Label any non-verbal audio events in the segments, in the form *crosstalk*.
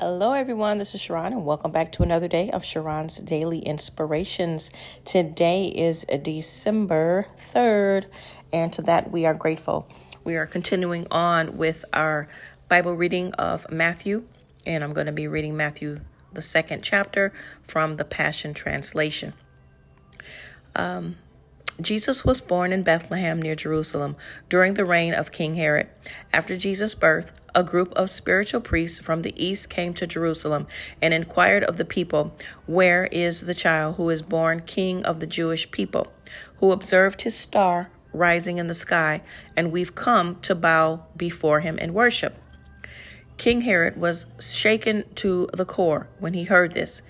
Hello, everyone. This is Sharron, and welcome back to another day of Sharron's Daily Inspirations. Today is December 3rd, and to that we are grateful. We are continuing on with our Bible reading of Matthew, and I'm going to be reading Matthew, the second chapter, from the Passion Translation. Um, Jesus was born in Bethlehem near Jerusalem during the reign of King Herod. After Jesus' birth, a group of spiritual priests from the east came to Jerusalem and inquired of the people, Where is the child who is born king of the Jewish people, who observed his star rising in the sky, and we've come to bow before him and worship? King Herod was shaken to the core when he heard this,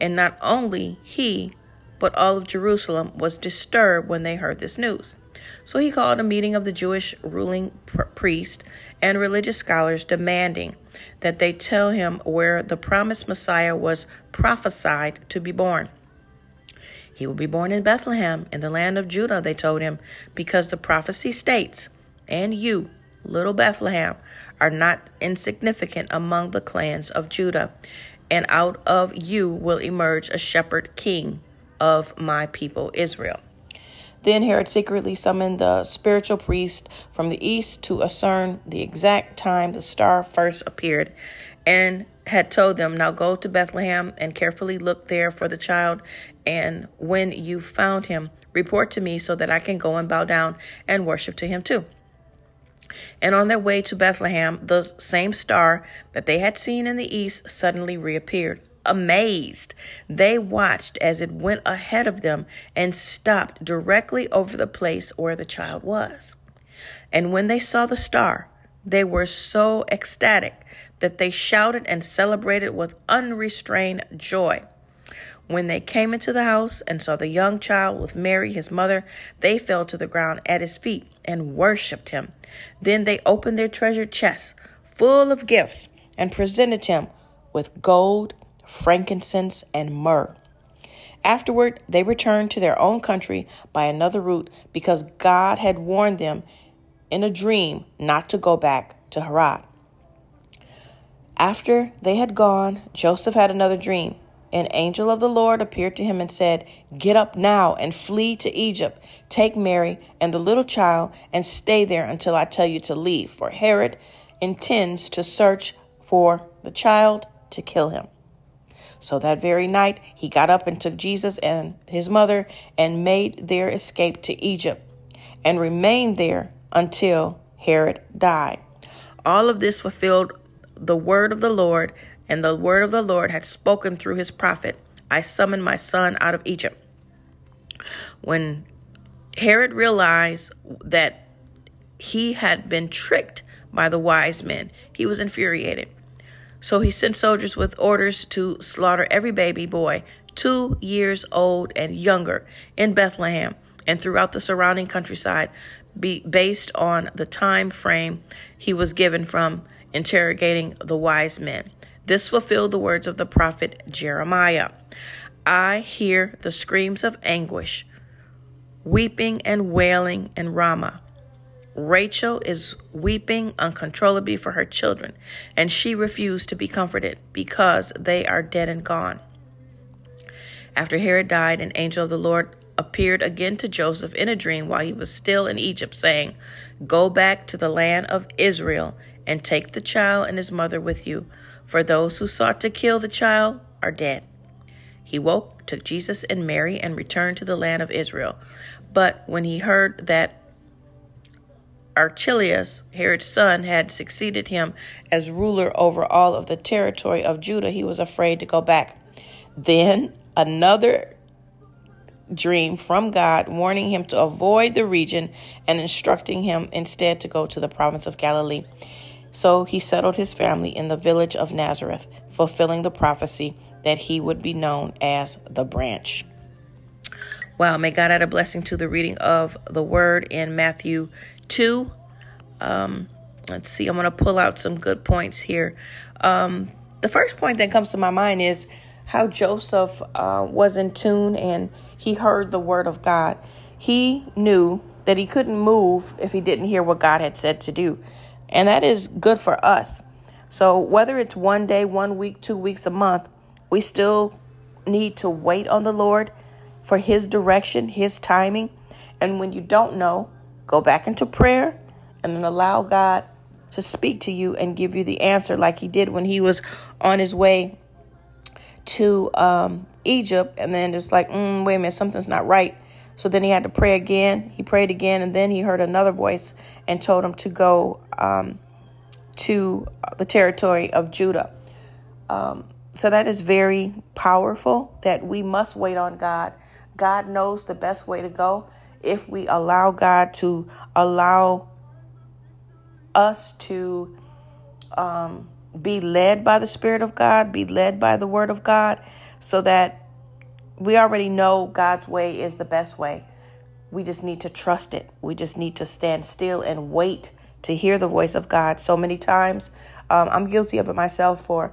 and not only he, but all of Jerusalem was disturbed when they heard this news. So he called a meeting of the Jewish ruling pr- priest and religious scholars demanding that they tell him where the promised Messiah was prophesied to be born. He will be born in Bethlehem in the land of Judah, they told him, because the prophecy states, And you, little Bethlehem, are not insignificant among the clans of Judah, and out of you will emerge a shepherd king of my people Israel. Then Herod secretly summoned the spiritual priest from the east to ascertain the exact time the star first appeared and had told them, Now go to Bethlehem and carefully look there for the child. And when you found him, report to me so that I can go and bow down and worship to him too. And on their way to Bethlehem, the same star that they had seen in the east suddenly reappeared amazed. They watched as it went ahead of them and stopped directly over the place where the child was. And when they saw the star, they were so ecstatic that they shouted and celebrated with unrestrained joy. When they came into the house and saw the young child with Mary, his mother, they fell to the ground at his feet and worshipped him. Then they opened their treasure chests full of gifts and presented him with gold frankincense, and myrrh. Afterward, they returned to their own country by another route because God had warned them in a dream not to go back to Herod. After they had gone, Joseph had another dream. An angel of the Lord appeared to him and said, Get up now and flee to Egypt. Take Mary and the little child and stay there until I tell you to leave, for Herod intends to search for the child to kill him. So that very night, he got up and took Jesus and his mother and made their escape to Egypt and remained there until Herod died. All of this fulfilled the word of the Lord, and the word of the Lord had spoken through his prophet I summoned my son out of Egypt. When Herod realized that he had been tricked by the wise men, he was infuriated. So he sent soldiers with orders to slaughter every baby boy two years old and younger in Bethlehem and throughout the surrounding countryside, be based on the time frame he was given from interrogating the wise men. This fulfilled the words of the prophet Jeremiah. I hear the screams of anguish, weeping and wailing in Ramah Rachel is weeping uncontrollably for her children, and she refused to be comforted because they are dead and gone. After Herod died, an angel of the Lord appeared again to Joseph in a dream while he was still in Egypt, saying, Go back to the land of Israel and take the child and his mother with you, for those who sought to kill the child are dead. He woke, took Jesus and Mary, and returned to the land of Israel. But when he heard that Archelaus, Herod's son, had succeeded him as ruler over all of the territory of Judah, he was afraid to go back. Then another dream from God, warning him to avoid the region and instructing him instead to go to the province of Galilee. So he settled his family in the village of Nazareth, fulfilling the prophecy that he would be known as the branch. Wow, may God add a blessing to the reading of the word in Matthew 2. Um, let's see, I'm going to pull out some good points here. Um, the first point that comes to my mind is how Joseph uh, was in tune and he heard the word of God. He knew that he couldn't move if he didn't hear what God had said to do. And that is good for us. So whether it's one day, one week, two weeks, a month, we still need to wait on the Lord for His direction, His timing. And when you don't know, go back into prayer and then allow God to speak to you and give you the answer like He did when He was on His way to um, Egypt. And then it's like, mm, wait a minute, something's not right. So then he had to pray again. He prayed again, and then he heard another voice and told him to go um, to the territory of Judah. Um, so that is very powerful that we must wait on God. God knows the best way to go if we allow God to allow us to um, be led by the Spirit of God, be led by the Word of God, so that we already know God's way is the best way. We just need to trust it. We just need to stand still and wait to hear the voice of God. So many times, um, I'm guilty of it myself for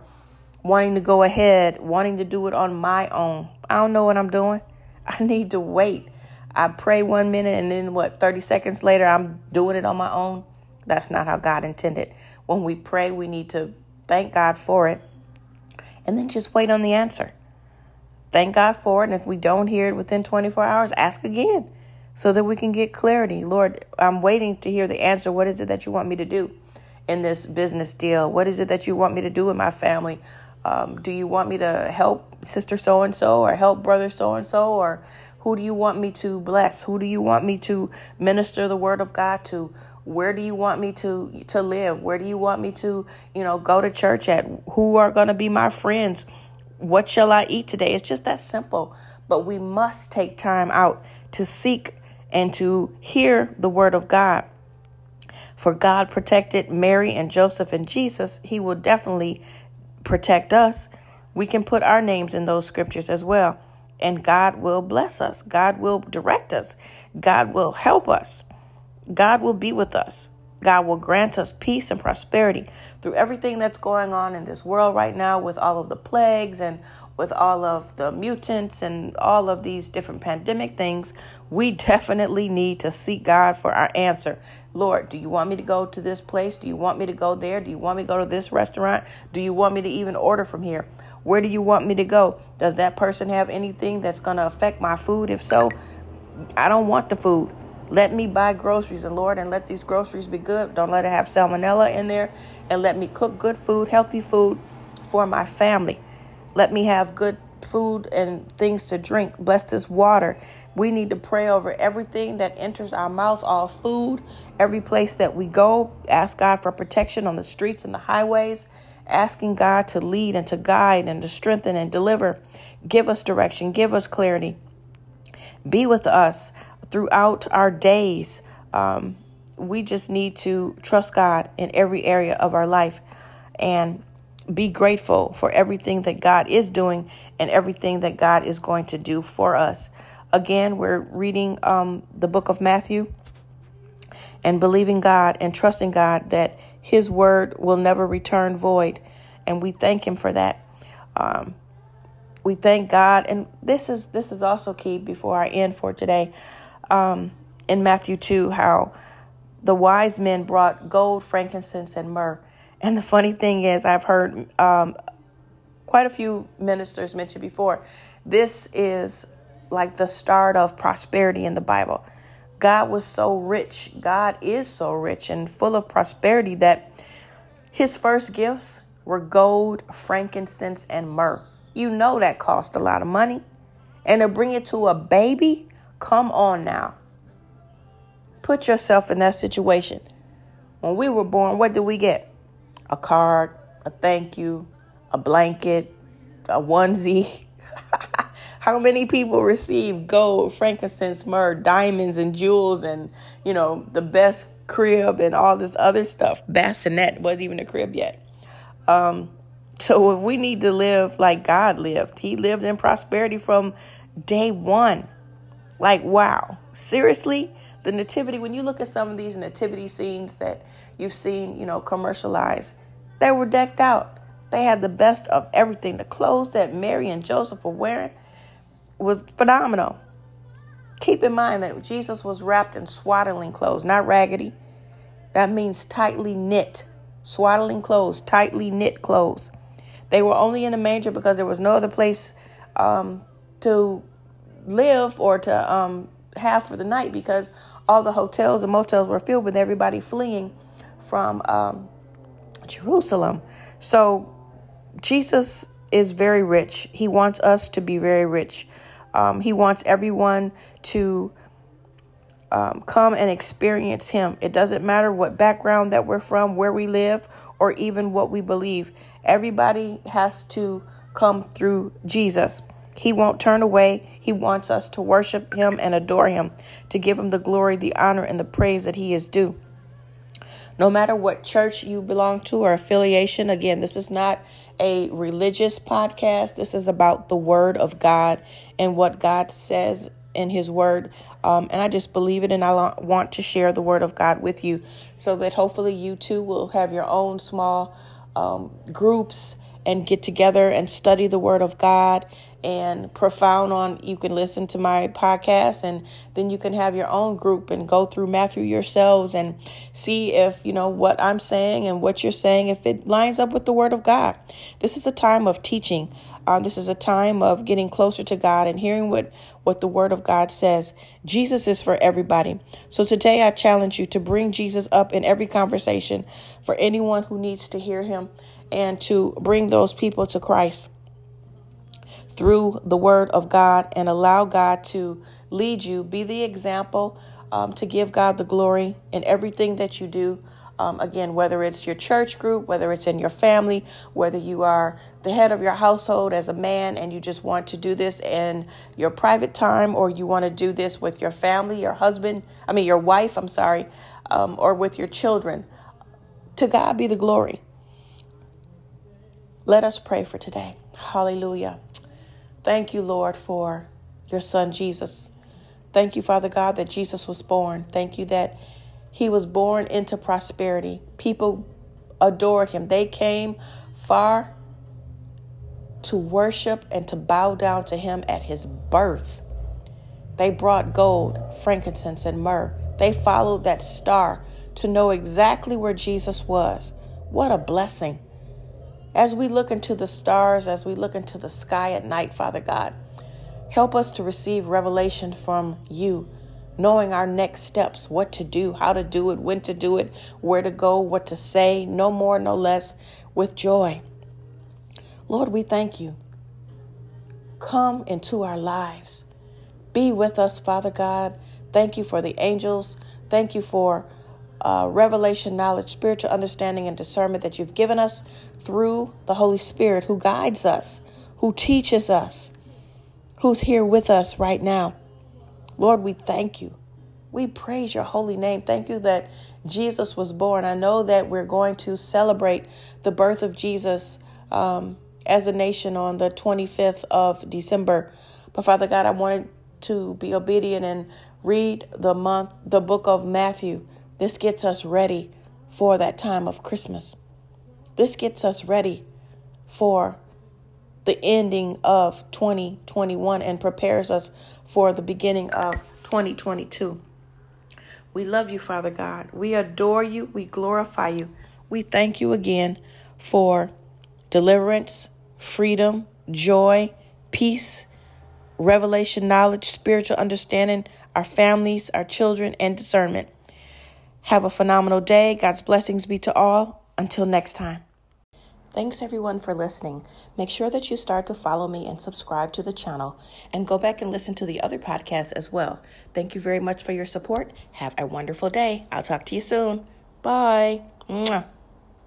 wanting to go ahead, wanting to do it on my own. I don't know what I'm doing. *laughs* I need to wait. I pray one minute and then what, 30 seconds later, I'm doing it on my own. That's not how God intended. When we pray, we need to thank God for it and then just wait on the answer thank God for it. And if we don't hear it within 24 hours, ask again so that we can get clarity. Lord, I'm waiting to hear the answer. What is it that you want me to do in this business deal? What is it that you want me to do in my family? Um, do you want me to help sister so and so or help brother so and so? Or who do you want me to bless? Who do you want me to minister the word of God to? Where do you want me to to live? Where do you want me to, you know, go to church at? Who are going to be my friends? What shall I eat today? It's just that simple. But we must take time out to seek and to hear the word of God. For God protected Mary and Joseph and Jesus, He will definitely protect us. We can put our names in those scriptures as well. And God will bless us. God will direct us. God will help us. God will be with us. God will grant us peace and prosperity through everything that's going on in this world right now with all of the plagues and with all of the mutants and all of these different pandemic things, we *laughs* definitely need to seek God for our answer. Lord, do you want me to go to this place? Do you want me to go there? Do you want me to go to this restaurant? Do you want me to even order from here? Where do you want me to go? Does that person have anything that's going to affect my food? If so, I don't want the food. Let me buy groceries, and Lord, and let these groceries be good. Don't let it have salmonella in there. And let me cook good food, healthy food for my family. Let me have good food and things to drink. Bless this water. We need to pray over everything that enters our mouth, all food, every place that we go. Ask God for protection on the streets and the highways. Asking God to lead and to guide and to strengthen and deliver. Give us direction. Give us clarity. Be with us throughout our days. Um, we just need to trust God in every area of our life and be grateful for everything that God is doing and everything that God is going to do for us. Again, we're reading um, the book of Matthew and believing God and trusting God that His word will never return void. And we thank Him for that. Um, we thank God, and this is this is also key. Before I end for today, um, in Matthew 2 how the wise men brought gold, frankincense, and myrrh. And the funny thing is, I've heard um, quite a few ministers mention before, this is like the start of prosperity in the Bible. God was so rich, God is so rich and full of prosperity that his first gifts were gold, frankincense, and myrrh. You know that cost a lot of money. And to bring it to a baby, Come on now. Put yourself in that situation. When we were born, what did we get? A card, a thank you, a blanket, a onesie. *laughs* How many people receive gold, frankincense, myrrh, diamonds, and jewels, and you know the best crib and all this other stuff? Bassinet wasn't even a crib yet. Um, so if we need to live like God lived. He lived in prosperity from day one. Like, wow, seriously? The nativity, when you look at some of these nativity scenes that you've seen, you know, commercialized, they were decked out. They had the best of everything. The clothes that Mary and Joseph were wearing was phenomenal. Keep in mind that Jesus was wrapped in swaddling clothes, not raggedy. That means tightly knit. swaddling clothes, tightly knit clothes. They were only in a manger because there was no other place um, to live or to um, have for the night because all the hotels and motels were filled with everybody fleeing from um, Jerusalem. So Jesus is very rich. He wants us to be very rich. Um, he wants everyone to um, come and experience Him. It doesn't matter what background that we're from, where we live, or even what we believe. Everybody has to come through Jesus. He won't turn away. He wants us to worship Him and adore Him, to give Him the glory, the honor, and the praise that He is due. No matter what church you belong to or affiliation, again, this is not a religious podcast. This is about the Word of God and what God says in His Word. Um, and I just believe it, and I want to share the Word of God with you so that hopefully you too will have your own small um, groups and get together and study the Word of God and profound on you can listen to my podcast and then you can have your own group and go through Matthew yourselves and see if you know what I'm saying and what you're saying if it lines up with the word of God. This is a time of teaching. Um, this is a time of getting closer to God and hearing what what the word of God says. Jesus is for everybody. So today I challenge you to bring Jesus up in every conversation for anyone who needs to hear him and to bring those people to Christ through the Word of God and allow God to lead you. Be the example um, to give God the glory in everything that you do. Um, again, whether it's your church group, whether it's in your family, whether you are the head of your household as a man and you just want to do this in your private time, or you want to do this with your family, your husband, I mean, your wife, I'm sorry, um, or with your children. To God be the glory. Let us pray for today. Hallelujah. Thank you, Lord, for your son Jesus. Thank you, Father God, that Jesus was born. Thank you that he was born into prosperity. People adored him. They came far to worship and to bow down to him at his birth. They brought gold, frankincense, and myrrh. They followed that star to know exactly where Jesus was. What a blessing. As we look into the stars, as we look into the sky at night, Father God, help us to receive revelation from you, knowing our next steps, what to do, how to do it, when to do it, where to go, what to say, no more, no less, with joy. Lord, we thank you. Come into our lives. Be with us, Father God. Thank you for the angels. Thank you for uh, revelation, knowledge, spiritual understanding, and discernment that you've given us through the Holy Spirit who guides us, who teaches us, who's here with us right now. Lord, we thank you. We praise your holy name. Thank you that Jesus was born. I know that we're going to celebrate the birth of Jesus um, as a nation on the 25th of December. But Father God, I wanted to be obedient and read the month, the book of Matthew. This gets us ready for that time of Christmas. This gets us ready for the ending of 2021 and prepares us for the beginning of 2022. We love you, Father God. We adore you. We glorify you. We thank you again for deliverance, freedom, joy, peace, revelation, knowledge, spiritual understanding, our families, our children, and discernment. Have a phenomenal day. God's blessings be to all. Until next time. Thanks everyone for listening. Make sure that you start to follow me and subscribe to the channel and go back and listen to the other podcasts as well. Thank you very much for your support. Have a wonderful day. I'll talk to you soon. Bye. Mwah.